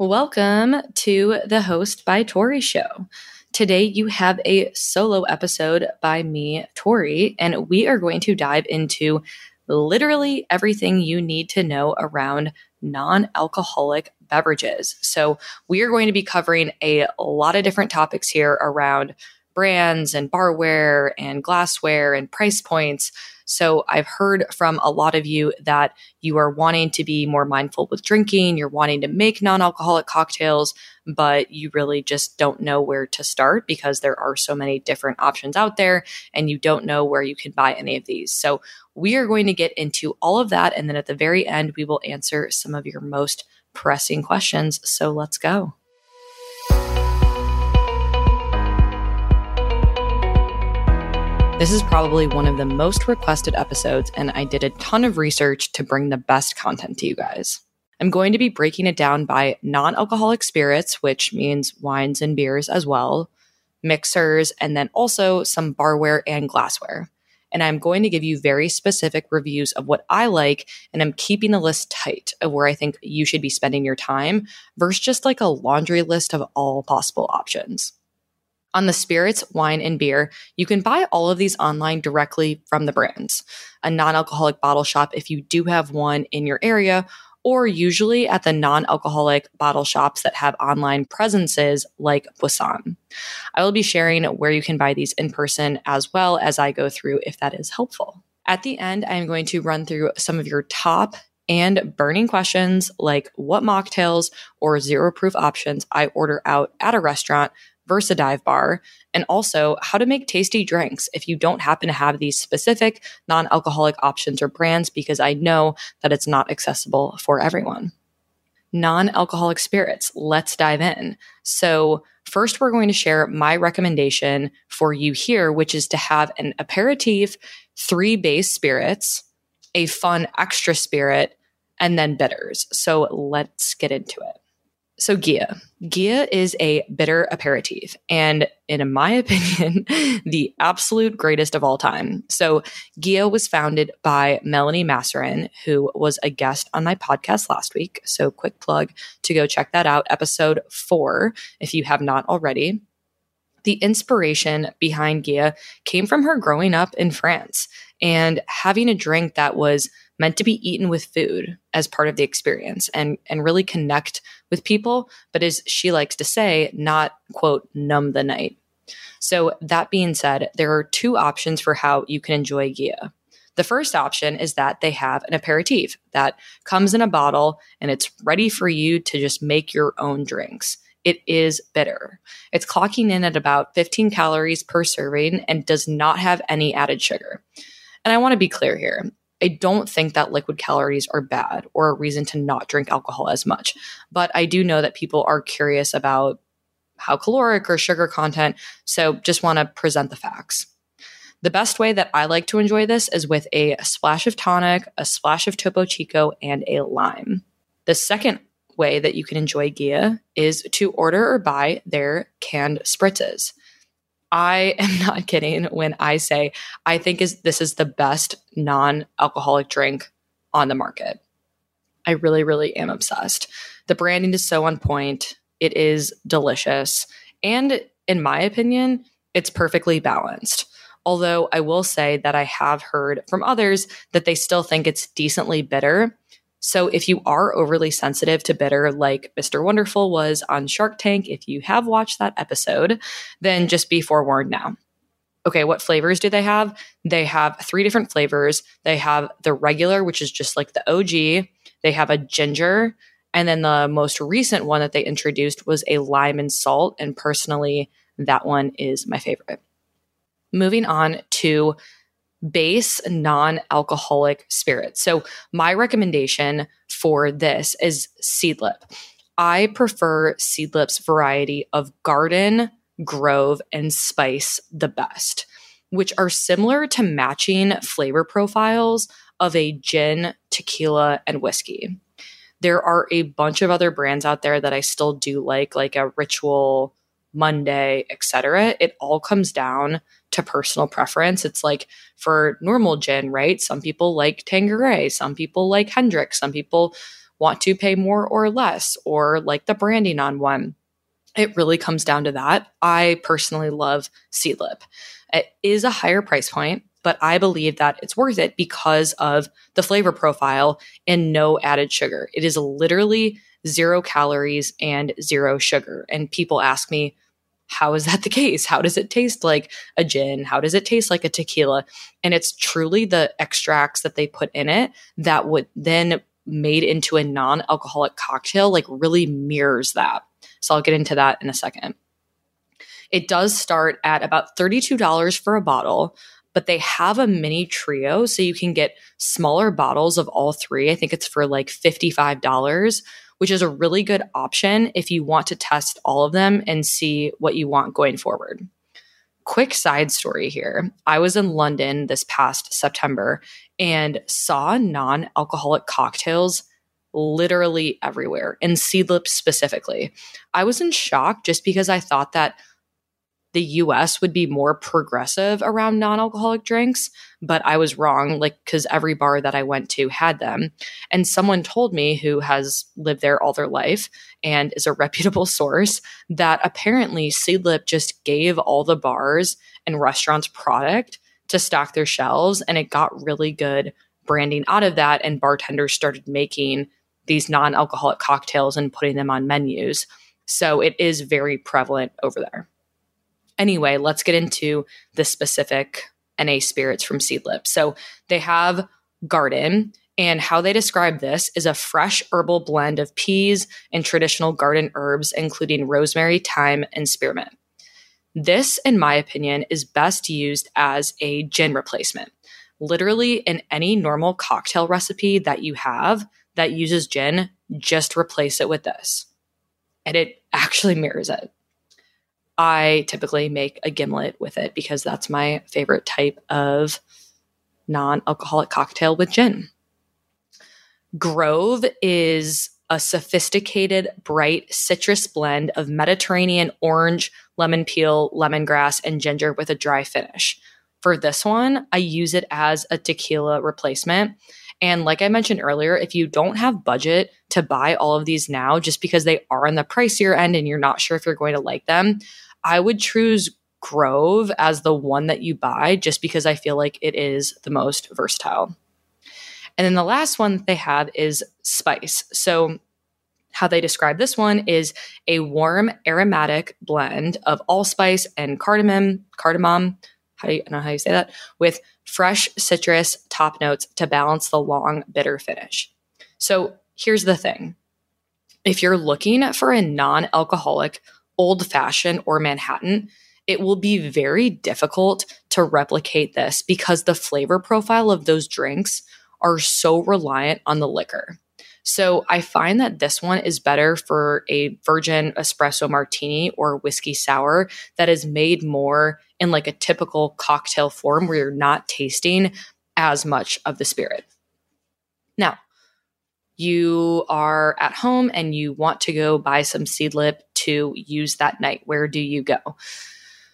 Welcome to the Host by Tori show. Today, you have a solo episode by me, Tori, and we are going to dive into literally everything you need to know around non alcoholic beverages. So, we are going to be covering a lot of different topics here around brands and barware and glassware and price points. So I've heard from a lot of you that you are wanting to be more mindful with drinking, you're wanting to make non alcoholic cocktails, but you really just don't know where to start because there are so many different options out there and you don't know where you can buy any of these. So we are going to get into all of that. And then at the very end, we will answer some of your most pressing questions. So let's go. This is probably one of the most requested episodes, and I did a ton of research to bring the best content to you guys. I'm going to be breaking it down by non alcoholic spirits, which means wines and beers as well, mixers, and then also some barware and glassware. And I'm going to give you very specific reviews of what I like, and I'm keeping the list tight of where I think you should be spending your time versus just like a laundry list of all possible options. On the spirits, wine, and beer, you can buy all of these online directly from the brands. A non alcoholic bottle shop, if you do have one in your area, or usually at the non alcoholic bottle shops that have online presences like Boisson. I will be sharing where you can buy these in person as well as I go through if that is helpful. At the end, I'm going to run through some of your top and burning questions like what mocktails or zero proof options I order out at a restaurant versus a dive bar, and also how to make tasty drinks if you don't happen to have these specific non alcoholic options or brands, because I know that it's not accessible for everyone. Non alcoholic spirits, let's dive in. So, first, we're going to share my recommendation for you here, which is to have an aperitif, three base spirits, a fun extra spirit, and then bitters. So, let's get into it. So Ghia. Ghia is a bitter aperitif and in my opinion, the absolute greatest of all time. So Ghia was founded by Melanie Masarin, who was a guest on my podcast last week. So quick plug to go check that out, episode four, if you have not already. The inspiration behind Ghia came from her growing up in France and having a drink that was meant to be eaten with food as part of the experience and and really connect with people but as she likes to say not quote numb the night so that being said there are two options for how you can enjoy Ghia the first option is that they have an aperitif that comes in a bottle and it's ready for you to just make your own drinks it is bitter. It's clocking in at about 15 calories per serving and does not have any added sugar. And I want to be clear here. I don't think that liquid calories are bad or a reason to not drink alcohol as much. But I do know that people are curious about how caloric or sugar content. So just want to present the facts. The best way that I like to enjoy this is with a splash of tonic, a splash of Topo Chico, and a lime. The second way that you can enjoy Ghia is to order or buy their canned spritzes. I am not kidding when I say I think is this is the best non-alcoholic drink on the market. I really really am obsessed. The branding is so on point. It is delicious and in my opinion, it's perfectly balanced. Although I will say that I have heard from others that they still think it's decently bitter so if you are overly sensitive to bitter, like Mr. Wonderful was on Shark Tank, if you have watched that episode, then just be forewarned now. Okay, what flavors do they have? They have three different flavors. They have the regular, which is just like the OG. They have a ginger. And then the most recent one that they introduced was a lime and salt. And personally, that one is my favorite. Moving on to base non alcoholic spirits. So, my recommendation for this is Seedlip. I prefer Seedlip's variety of garden, grove, and spice the best, which are similar to matching flavor profiles of a gin, tequila, and whiskey. There are a bunch of other brands out there that I still do like, like a Ritual, Monday, etc. It all comes down to personal preference. It's like for normal gin, right? Some people like Tanqueray, some people like Hendrick, some people want to pay more or less or like the branding on one. It really comes down to that. I personally love Seedlip. It is a higher price point, but I believe that it's worth it because of the flavor profile and no added sugar. It is literally zero calories and zero sugar. And people ask me, how is that the case? How does it taste like a gin? How does it taste like a tequila? And it's truly the extracts that they put in it that would then made into a non-alcoholic cocktail like really mirrors that. So I'll get into that in a second. It does start at about $32 for a bottle, but they have a mini trio so you can get smaller bottles of all three. I think it's for like $55 which is a really good option if you want to test all of them and see what you want going forward. Quick side story here. I was in London this past September and saw non alcoholic cocktails literally everywhere, and Seedlip specifically. I was in shock just because I thought that the US would be more progressive around non alcoholic drinks, but I was wrong, like, because every bar that I went to had them. And someone told me who has lived there all their life and is a reputable source that apparently Seedlip just gave all the bars and restaurants product to stock their shelves, and it got really good branding out of that. And bartenders started making these non alcoholic cocktails and putting them on menus. So it is very prevalent over there. Anyway, let's get into the specific NA spirits from Seedlip. So they have garden, and how they describe this is a fresh herbal blend of peas and traditional garden herbs, including rosemary, thyme, and spearmint. This, in my opinion, is best used as a gin replacement. Literally, in any normal cocktail recipe that you have that uses gin, just replace it with this. And it actually mirrors it. I typically make a gimlet with it because that's my favorite type of non alcoholic cocktail with gin. Grove is a sophisticated, bright citrus blend of Mediterranean orange, lemon peel, lemongrass, and ginger with a dry finish. For this one, I use it as a tequila replacement. And like I mentioned earlier, if you don't have budget to buy all of these now, just because they are on the pricier end and you're not sure if you're going to like them, I would choose Grove as the one that you buy just because I feel like it is the most versatile. And then the last one they have is spice. So, how they describe this one is a warm aromatic blend of allspice and cardamom, cardamom, how do you I know how you say that, with fresh citrus top notes to balance the long bitter finish. So, here's the thing. If you're looking for a non-alcoholic old fashioned or Manhattan, it will be very difficult to replicate this because the flavor profile of those drinks are so reliant on the liquor. So I find that this one is better for a virgin espresso martini or whiskey sour that is made more in like a typical cocktail form where you're not tasting as much of the spirit. Now, you are at home and you want to go buy some seedlip to use that night. Where do you go?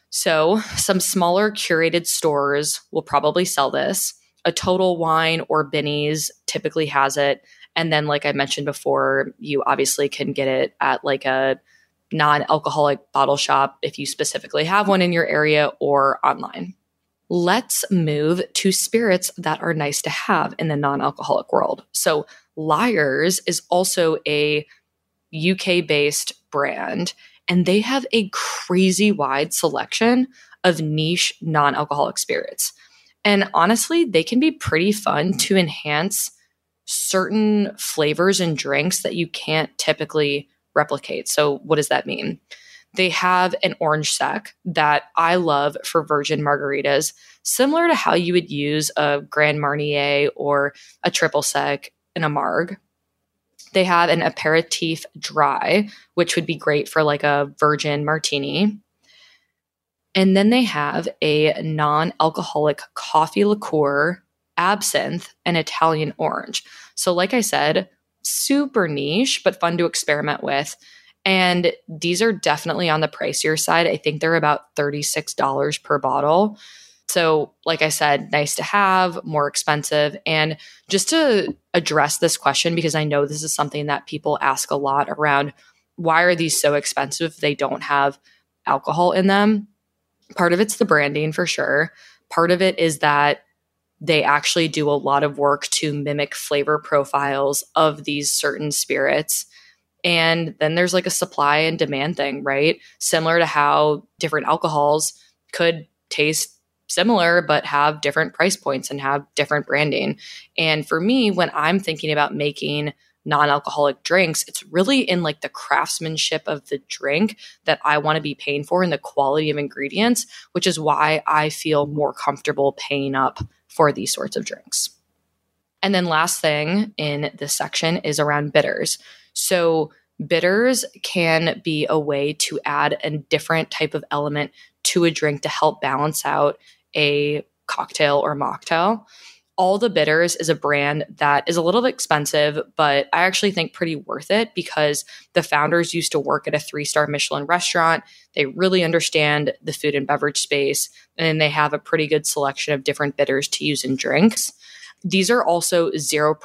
So, some smaller curated stores will probably sell this. A Total Wine or Binny's typically has it. And then, like I mentioned before, you obviously can get it at like a non alcoholic bottle shop if you specifically have one in your area or online. Let's move to spirits that are nice to have in the non alcoholic world. So, Lyre's is also a UK based brand, and they have a crazy wide selection of niche non alcoholic spirits. And honestly, they can be pretty fun to enhance certain flavors and drinks that you can't typically replicate. So, what does that mean? They have an orange sec that I love for virgin margaritas, similar to how you would use a Grand Marnier or a triple sec in a marg. They have an aperitif dry, which would be great for like a virgin martini. And then they have a non alcoholic coffee liqueur, absinthe, and Italian orange. So, like I said, super niche, but fun to experiment with. And these are definitely on the pricier side. I think they're about $36 per bottle. So, like I said, nice to have, more expensive. And just to address this question, because I know this is something that people ask a lot around why are these so expensive if they don't have alcohol in them? Part of it's the branding for sure. Part of it is that they actually do a lot of work to mimic flavor profiles of these certain spirits. And then there's like a supply and demand thing, right? Similar to how different alcohols could taste similar but have different price points and have different branding. And for me, when I'm thinking about making non-alcoholic drinks it's really in like the craftsmanship of the drink that i want to be paying for and the quality of ingredients which is why i feel more comfortable paying up for these sorts of drinks and then last thing in this section is around bitters so bitters can be a way to add a different type of element to a drink to help balance out a cocktail or mocktail. All the Bitters is a brand that is a little bit expensive, but I actually think pretty worth it because the founders used to work at a three star Michelin restaurant. They really understand the food and beverage space, and they have a pretty good selection of different bitters to use in drinks. These are also 0%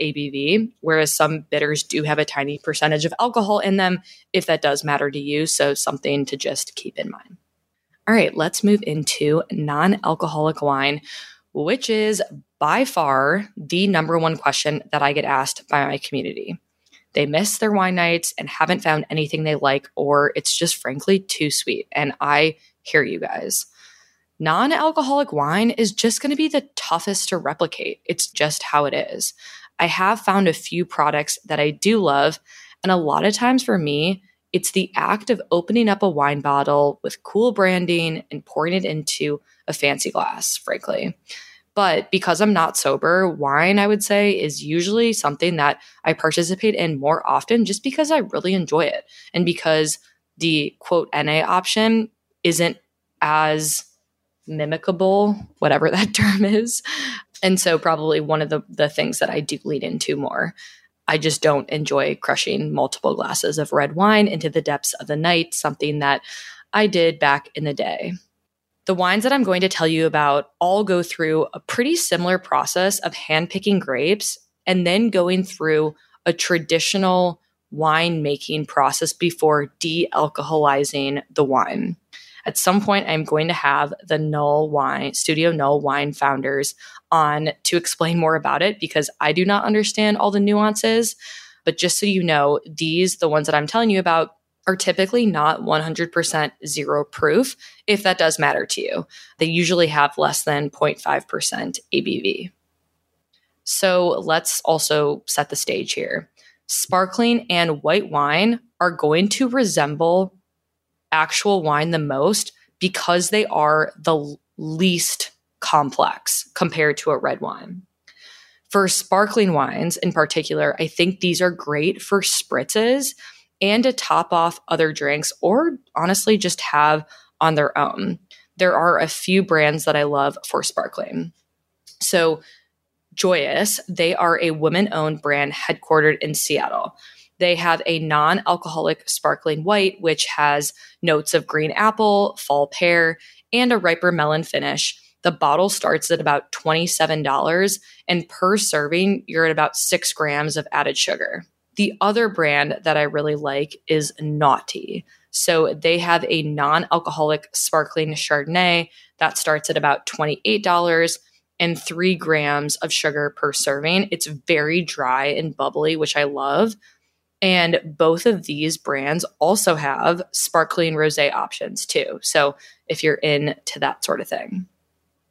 ABV, whereas some bitters do have a tiny percentage of alcohol in them if that does matter to you. So, something to just keep in mind. All right, let's move into non alcoholic wine, which is by far the number one question that I get asked by my community. They miss their wine nights and haven't found anything they like, or it's just frankly too sweet. And I hear you guys. Non alcoholic wine is just going to be the toughest to replicate. It's just how it is. I have found a few products that I do love. And a lot of times for me, it's the act of opening up a wine bottle with cool branding and pouring it into a fancy glass, frankly. But because I'm not sober, wine, I would say, is usually something that I participate in more often just because I really enjoy it and because the quote NA option isn't as mimicable, whatever that term is. And so, probably one of the, the things that I do lead into more. I just don't enjoy crushing multiple glasses of red wine into the depths of the night, something that I did back in the day. The wines that I'm going to tell you about all go through a pretty similar process of handpicking grapes and then going through a traditional wine making process before de alcoholizing the wine. At some point, I'm going to have the Null Wine, Studio Null Wine founders on to explain more about it because I do not understand all the nuances. But just so you know, these, the ones that I'm telling you about, are typically not 100% zero proof if that does matter to you. They usually have less than 0.5% ABV. So let's also set the stage here. Sparkling and white wine are going to resemble actual wine the most because they are the least complex compared to a red wine. For sparkling wines in particular, I think these are great for spritzes and to top off other drinks or honestly just have on their own. There are a few brands that I love for sparkling. So, Joyus, they are a woman owned brand headquartered in Seattle. They have a non alcoholic sparkling white, which has notes of green apple, fall pear, and a riper melon finish. The bottle starts at about $27, and per serving, you're at about six grams of added sugar. The other brand that I really like is Noughty. So they have a non alcoholic sparkling Chardonnay that starts at about $28 and three grams of sugar per serving. It's very dry and bubbly, which I love. And both of these brands also have sparkling rose options too. So if you're into that sort of thing.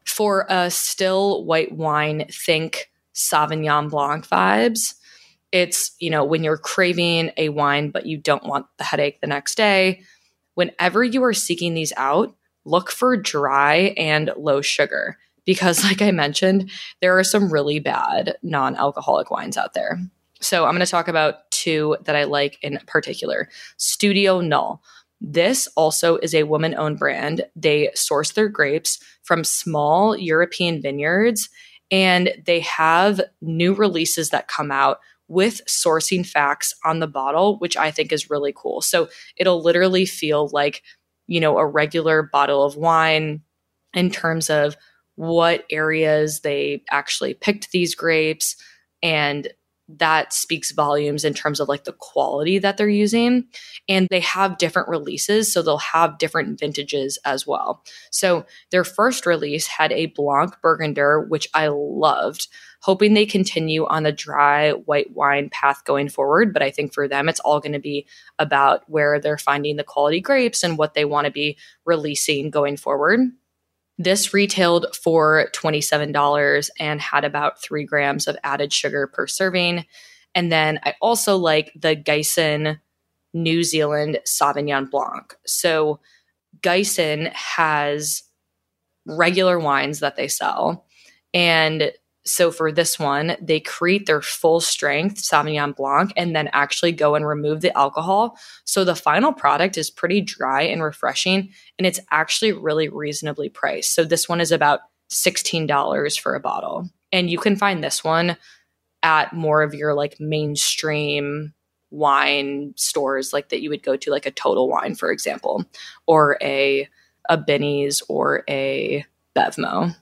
For a still white wine, think Sauvignon Blanc vibes. It's, you know, when you're craving a wine, but you don't want the headache the next day. Whenever you are seeking these out, look for dry and low sugar because, like I mentioned, there are some really bad non alcoholic wines out there. So I'm going to talk about two that I like in particular Studio Null. This also is a woman owned brand. They source their grapes from small European vineyards and they have new releases that come out with sourcing facts on the bottle, which I think is really cool. So it'll literally feel like, you know, a regular bottle of wine in terms of what areas they actually picked these grapes and that speaks volumes in terms of like the quality that they're using. And they have different releases, so they'll have different vintages as well. So their first release had a Blanc Burgunder, which I loved, hoping they continue on the dry white wine path going forward. But I think for them, it's all going to be about where they're finding the quality grapes and what they want to be releasing going forward. This retailed for $27 and had about three grams of added sugar per serving. And then I also like the Giesen New Zealand Sauvignon Blanc. So Giesen has regular wines that they sell. And so for this one, they create their full strength Sauvignon Blanc and then actually go and remove the alcohol. So the final product is pretty dry and refreshing, and it's actually really reasonably priced. So this one is about $16 for a bottle. And you can find this one at more of your like mainstream wine stores like that you would go to like a Total Wine for example or a a Binny's or a Bevmo.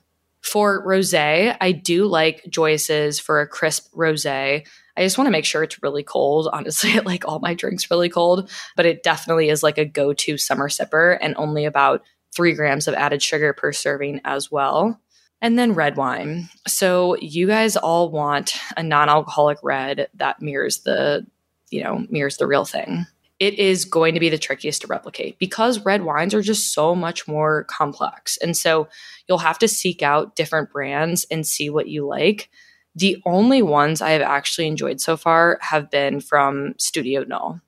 For rosé, I do like Joyus for a crisp rosé. I just want to make sure it's really cold. Honestly, I like all my drinks really cold, but it definitely is like a go to summer sipper and only about three grams of added sugar per serving as well. And then red wine. So you guys all want a non alcoholic red that mirrors the, you know, mirrors the real thing it is going to be the trickiest to replicate because red wines are just so much more complex. And so you'll have to seek out different brands and see what you like. The only ones I have actually enjoyed so far have been from Studio Null.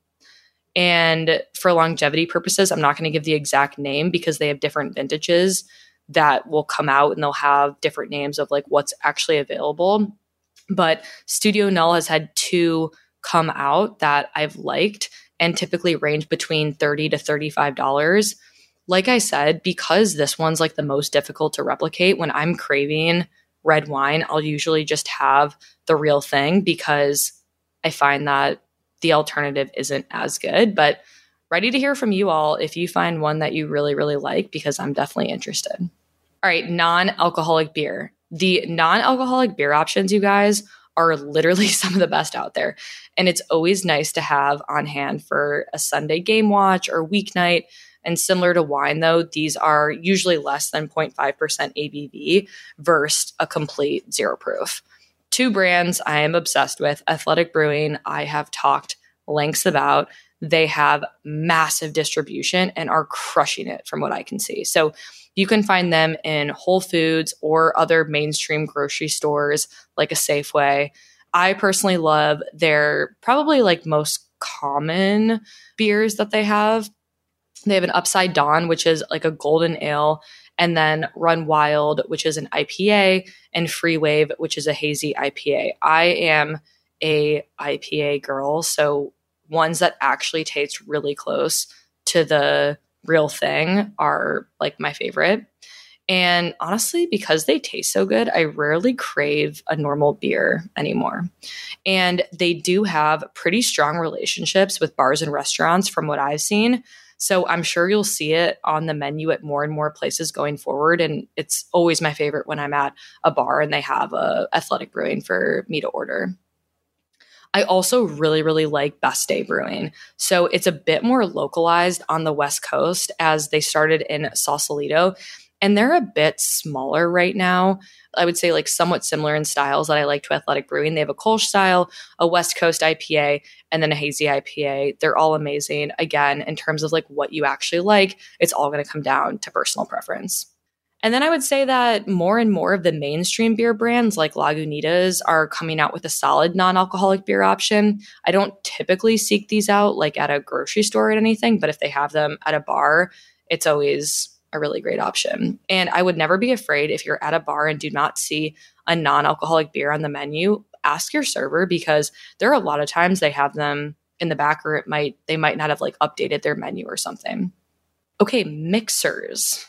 And for longevity purposes, I'm not going to give the exact name because they have different vintages that will come out and they'll have different names of like what's actually available. But Studio Null has had two come out that I've liked and typically range between 30 to $35. Like I said, because this one's like the most difficult to replicate, when I'm craving red wine, I'll usually just have the real thing because I find that the alternative isn't as good. But ready to hear from you all if you find one that you really, really like, because I'm definitely interested. All right, non alcoholic beer. The non alcoholic beer options, you guys, are literally some of the best out there. And it's always nice to have on hand for a Sunday game watch or weeknight. And similar to wine, though, these are usually less than 0.5% ABV versus a complete zero proof. Two brands I am obsessed with Athletic Brewing, I have talked lengths about. They have massive distribution and are crushing it from what I can see. So you can find them in Whole Foods or other mainstream grocery stores like a Safeway. I personally love their probably like most common beers that they have. They have an Upside Dawn, which is like a golden ale, and then Run Wild, which is an IPA, and Free Wave, which is a hazy IPA. I am a IPA girl, so ones that actually taste really close to the real thing are like my favorite. And honestly, because they taste so good, I rarely crave a normal beer anymore. And they do have pretty strong relationships with bars and restaurants from what I've seen. So I'm sure you'll see it on the menu at more and more places going forward. And it's always my favorite when I'm at a bar and they have a athletic brewing for me to order. I also really, really like Best Day Brewing. So it's a bit more localized on the West Coast as they started in Sausalito. And they're a bit smaller right now. I would say like somewhat similar in styles that I like to Athletic Brewing. They have a Kolsch style, a West Coast IPA, and then a hazy IPA. They're all amazing. Again, in terms of like what you actually like, it's all going to come down to personal preference. And then I would say that more and more of the mainstream beer brands like Lagunitas are coming out with a solid non alcoholic beer option. I don't typically seek these out like at a grocery store or anything, but if they have them at a bar, it's always a really great option. And I would never be afraid if you're at a bar and do not see a non alcoholic beer on the menu, ask your server because there are a lot of times they have them in the back or it might they might not have like updated their menu or something. Okay, mixers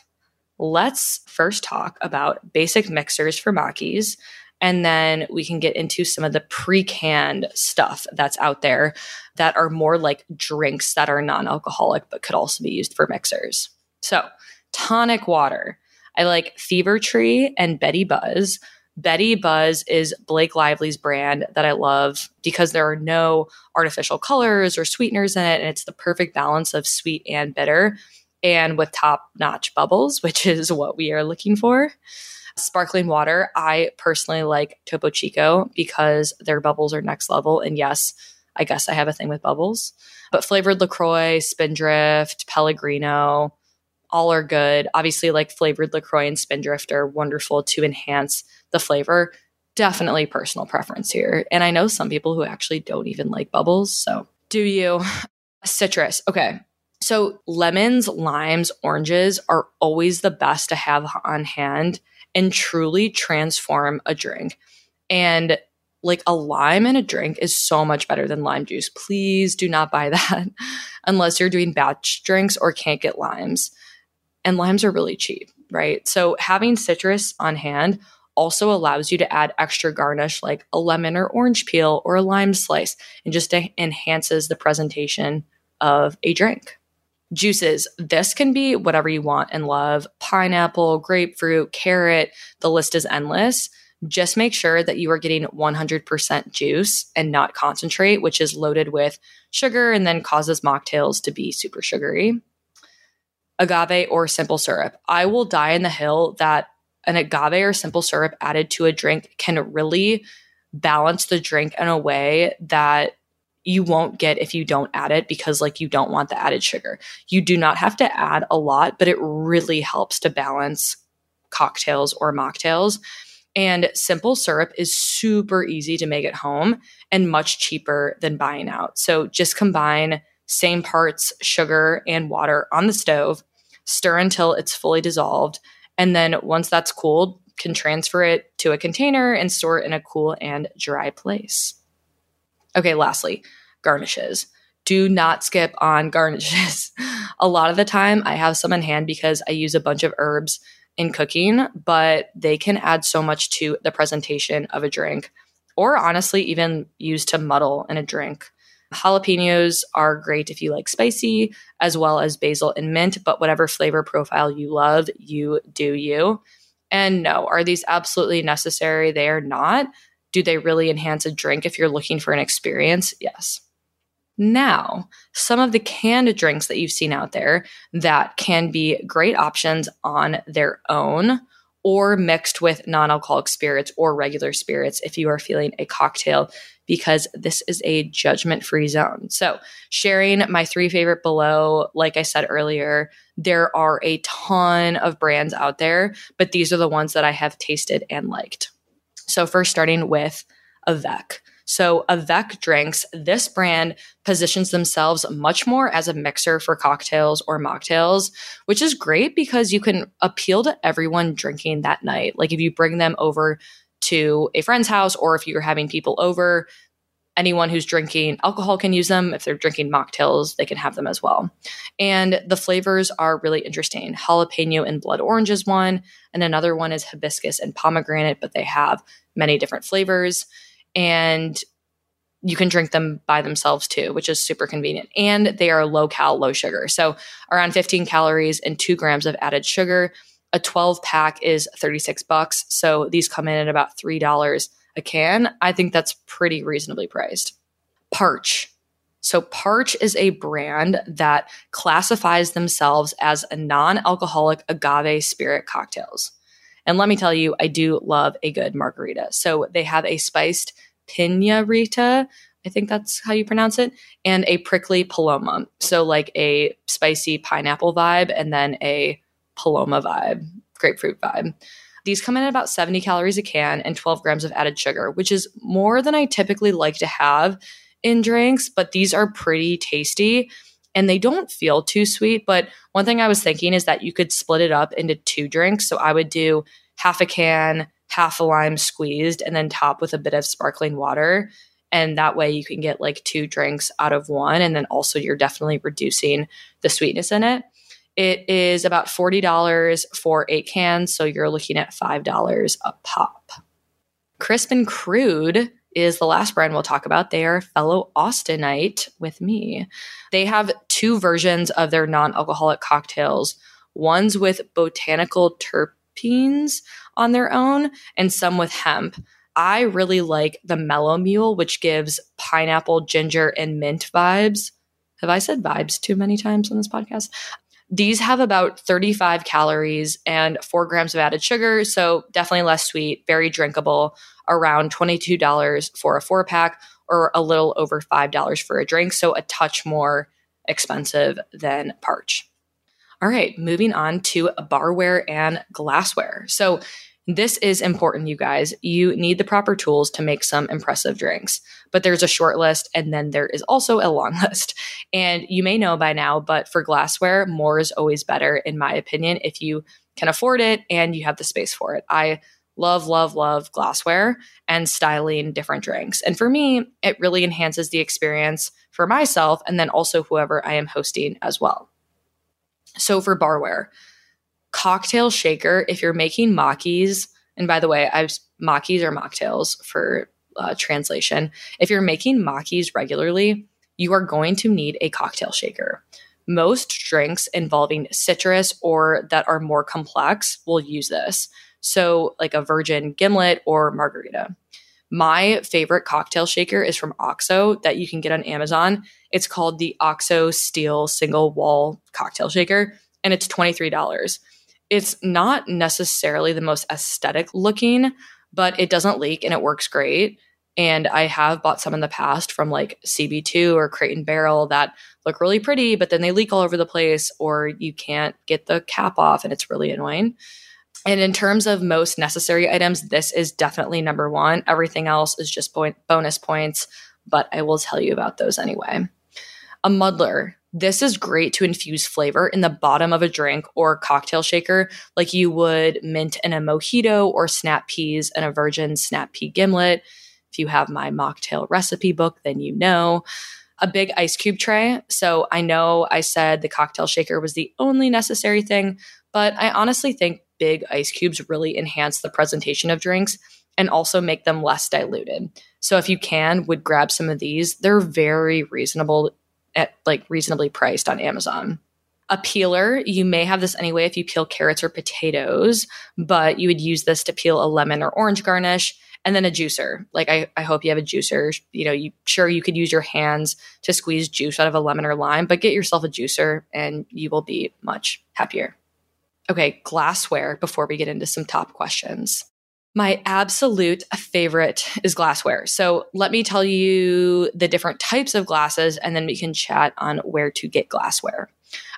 let's first talk about basic mixers for makis. And then we can get into some of the pre canned stuff that's out there that are more like drinks that are non alcoholic, but could also be used for mixers. So, tonic water. I like Fever Tree and Betty Buzz. Betty Buzz is Blake Lively's brand that I love because there are no artificial colors or sweeteners in it. And it's the perfect balance of sweet and bitter and with top notch bubbles, which is what we are looking for. Sparkling water, I personally like Topo Chico because their bubbles are next level. And yes, I guess I have a thing with bubbles. But flavored LaCroix, Spindrift, Pellegrino, all are good. Obviously, like flavored LaCroix and Spindrift are wonderful to enhance the flavor. Definitely personal preference here. And I know some people who actually don't even like bubbles. So, do you? Citrus. Okay. So, lemons, limes, oranges are always the best to have on hand and truly transform a drink. And like a lime in a drink is so much better than lime juice. Please do not buy that unless you're doing batch drinks or can't get limes. And limes are really cheap, right? So having citrus on hand also allows you to add extra garnish like a lemon or orange peel or a lime slice and just enhances the presentation of a drink. Juices. This can be whatever you want and love pineapple, grapefruit, carrot. The list is endless. Just make sure that you are getting 100% juice and not concentrate, which is loaded with sugar and then causes mocktails to be super sugary. Agave or simple syrup. I will die in the hill that an agave or simple syrup added to a drink can really balance the drink in a way that you won't get if you don't add it because like you don't want the added sugar. You do not have to add a lot, but it really helps to balance cocktails or mocktails. And simple syrup is super easy to make at home and much cheaper than buying out. So just combine same parts sugar and water on the stove, stir until it's fully dissolved, and then once that's cooled, can transfer it to a container and store it in a cool and dry place. Okay, lastly, garnishes. Do not skip on garnishes. a lot of the time, I have some in hand because I use a bunch of herbs in cooking, but they can add so much to the presentation of a drink, or honestly, even used to muddle in a drink. Jalapenos are great if you like spicy, as well as basil and mint, but whatever flavor profile you love, you do you. And no, are these absolutely necessary? They are not. Do they really enhance a drink if you're looking for an experience? Yes. Now, some of the canned drinks that you've seen out there that can be great options on their own or mixed with non alcoholic spirits or regular spirits if you are feeling a cocktail, because this is a judgment free zone. So, sharing my three favorite below, like I said earlier, there are a ton of brands out there, but these are the ones that I have tasted and liked. So, first, starting with Avec. So, Avec drinks, this brand positions themselves much more as a mixer for cocktails or mocktails, which is great because you can appeal to everyone drinking that night. Like, if you bring them over to a friend's house or if you're having people over, anyone who's drinking alcohol can use them. If they're drinking mocktails, they can have them as well. And the flavors are really interesting. Jalapeno and blood orange is one, and another one is hibiscus and pomegranate, but they have many different flavors and you can drink them by themselves too, which is super convenient. And they are low cal, low sugar. So around 15 calories and two grams of added sugar. A 12 pack is 36 bucks. So these come in at about $3 a can. I think that's pretty reasonably priced. Parch. So Parch is a brand that classifies themselves as a non alcoholic agave spirit cocktails. And let me tell you, I do love a good margarita. So they have a spiced pina rita. I think that's how you pronounce it, and a prickly paloma. So like a spicy pineapple vibe and then a paloma vibe, grapefruit vibe. These come in at about 70 calories a can and 12 grams of added sugar, which is more than I typically like to have in drinks, but these are pretty tasty and they don't feel too sweet. But one thing I was thinking is that you could split it up into two drinks. So I would do half a can, half a lime squeezed, and then top with a bit of sparkling water. And that way you can get like two drinks out of one. And then also you're definitely reducing the sweetness in it. It is about $40 for eight cans. So you're looking at $5 a pop. Crisp and Crude is the last brand we'll talk about. They are fellow Austinite with me. They have two versions of their non alcoholic cocktails. One's with botanical terpenes on their own and some with hemp. I really like the Mellow Mule, which gives pineapple, ginger, and mint vibes. Have I said vibes too many times on this podcast? These have about 35 calories and four grams of added sugar, so definitely less sweet, very drinkable, around $22 for a four pack or a little over $5 for a drink, so a touch more expensive than Parch. All right, moving on to barware and glassware. So, this is important, you guys. You need the proper tools to make some impressive drinks, but there's a short list and then there is also a long list. And you may know by now, but for glassware, more is always better, in my opinion, if you can afford it and you have the space for it. I love, love, love glassware and styling different drinks. And for me, it really enhances the experience for myself and then also whoever I am hosting as well. So for barware, cocktail shaker, if you're making makis, and by the way, I've makis or mocktails for uh, translation. If you're making makis regularly, you are going to need a cocktail shaker. Most drinks involving citrus or that are more complex will use this. So, like a virgin gimlet or margarita. My favorite cocktail shaker is from OXO that you can get on Amazon. It's called the OXO Steel Single Wall Cocktail Shaker, and it's $23. It's not necessarily the most aesthetic looking, but it doesn't leak and it works great. And I have bought some in the past from like CB2 or Crate and Barrel that look really pretty, but then they leak all over the place or you can't get the cap off and it's really annoying. And in terms of most necessary items, this is definitely number one. Everything else is just bonus points, but I will tell you about those anyway. A muddler. This is great to infuse flavor in the bottom of a drink or cocktail shaker, like you would mint in a mojito or snap peas in a virgin snap pea gimlet. If you have my mocktail recipe book, then you know. A big ice cube tray. So I know I said the cocktail shaker was the only necessary thing, but I honestly think big ice cubes really enhance the presentation of drinks and also make them less diluted. So if you can, would grab some of these. They're very reasonable at like reasonably priced on Amazon. A peeler, you may have this anyway if you peel carrots or potatoes, but you would use this to peel a lemon or orange garnish. And then a juicer. Like I, I hope you have a juicer. You know, you sure you could use your hands to squeeze juice out of a lemon or lime, but get yourself a juicer and you will be much happier. Okay, glassware before we get into some top questions. My absolute favorite is glassware. So let me tell you the different types of glasses and then we can chat on where to get glassware.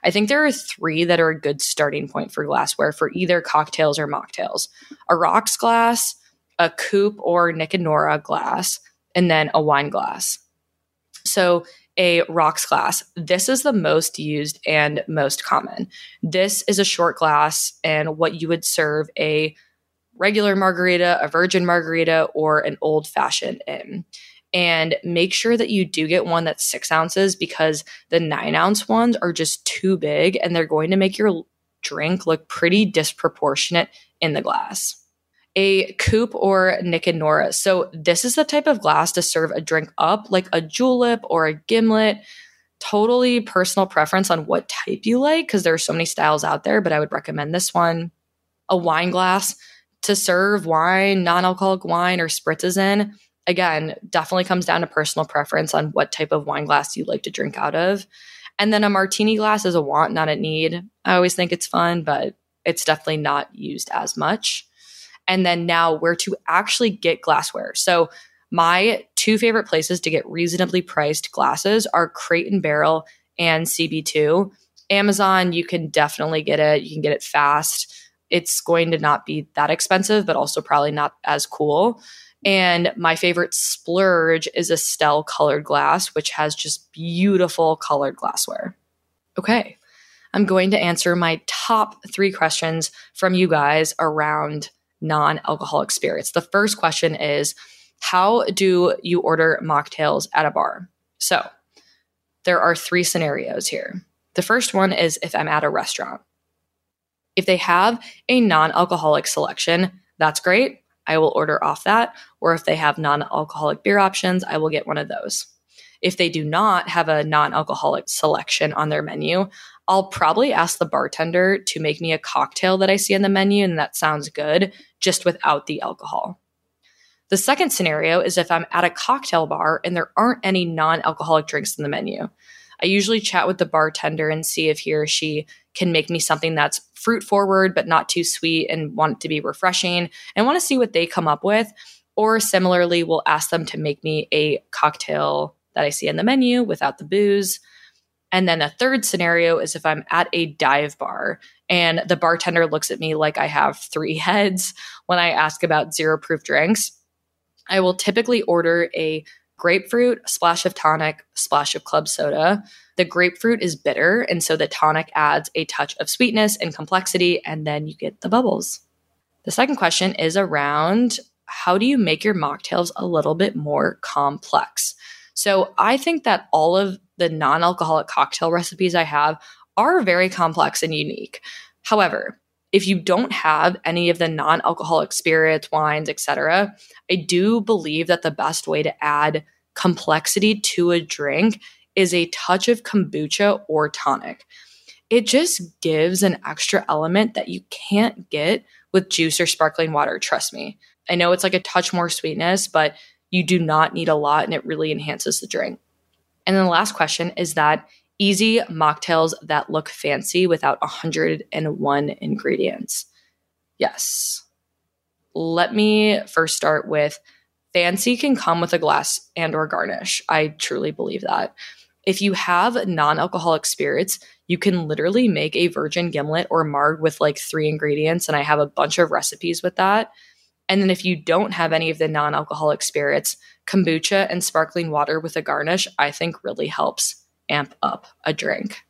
I think there are three that are a good starting point for glassware for either cocktails or mocktails a rocks glass, a coupe or Nick and Nora glass, and then a wine glass. So a rocks glass. This is the most used and most common. This is a short glass and what you would serve a regular margarita, a virgin margarita, or an old fashioned in. And make sure that you do get one that's six ounces because the nine ounce ones are just too big and they're going to make your drink look pretty disproportionate in the glass a coupe or Nick and Nora. So this is the type of glass to serve a drink up, like a julep or a gimlet. Totally personal preference on what type you like, because there are so many styles out there, but I would recommend this one. A wine glass to serve wine, non-alcoholic wine, or spritzes in. Again, definitely comes down to personal preference on what type of wine glass you like to drink out of. And then a martini glass is a want, not a need. I always think it's fun, but it's definitely not used as much and then now where to actually get glassware. So, my two favorite places to get reasonably priced glasses are Crate and Barrel and CB2. Amazon, you can definitely get it. You can get it fast. It's going to not be that expensive, but also probably not as cool. And my favorite splurge is Estelle colored glass, which has just beautiful colored glassware. Okay, I'm going to answer my top three questions from you guys around non alcoholic spirits. The first question is How do you order mocktails at a bar? So there are three scenarios here. The first one is if I'm at a restaurant. If they have a non alcoholic selection, that's great. I will order off that. Or if they have non alcoholic beer options, I will get one of those. if they do not have a non alcoholic selection on their menu, I'll probably ask the bartender to make me a cocktail that I see on the menu and that sounds good, just without the alcohol. The second scenario is if I'm at a cocktail bar and there aren't any non alcoholic drinks in the menu. I usually chat with the bartender and see if he or she can make me something that's fruit forward but not too sweet and want it to be refreshing and want to see what they come up with. Or similarly, we'll ask them to make me a cocktail that I see in the menu without the booze. And then a third scenario is if I'm at a dive bar and the bartender looks at me like I have three heads when I ask about zero proof drinks. I will typically order a grapefruit, splash of tonic, splash of club soda. The grapefruit is bitter, and so the tonic adds a touch of sweetness and complexity, and then you get the bubbles. The second question is around how do you make your mocktails a little bit more complex? So I think that all of the non alcoholic cocktail recipes I have are very complex and unique. However, if you don't have any of the non-alcoholic spirits, wines, etc., I do believe that the best way to add complexity to a drink is a touch of kombucha or tonic. It just gives an extra element that you can't get with juice or sparkling water, trust me. I know it's like a touch more sweetness, but you do not need a lot and it really enhances the drink. And then the last question is that easy mocktails that look fancy without 101 ingredients. Yes. Let me first start with fancy can come with a glass and or garnish. I truly believe that. If you have non-alcoholic spirits, you can literally make a virgin gimlet or marg with like three ingredients and I have a bunch of recipes with that. And then if you don't have any of the non-alcoholic spirits, kombucha and sparkling water with a garnish I think really helps amp up a drink.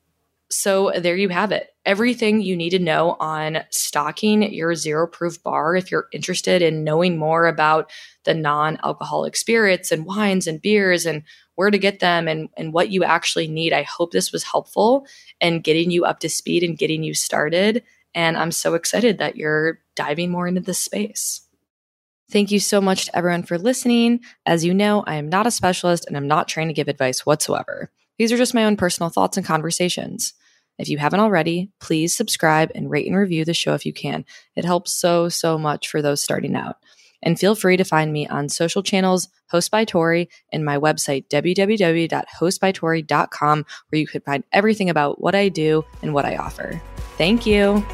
So there you have it. Everything you need to know on stocking your zero proof bar if you're interested in knowing more about the non alcoholic spirits and wines and beers and where to get them and, and what you actually need. I hope this was helpful and getting you up to speed and getting you started. And I'm so excited that you're diving more into this space. Thank you so much to everyone for listening. As you know, I am not a specialist and I'm not trying to give advice whatsoever. These are just my own personal thoughts and conversations. If you haven't already, please subscribe and rate and review the show if you can. It helps so, so much for those starting out. And feel free to find me on social channels, Host by Tori, and my website, www.hostbytori.com, where you could find everything about what I do and what I offer. Thank you.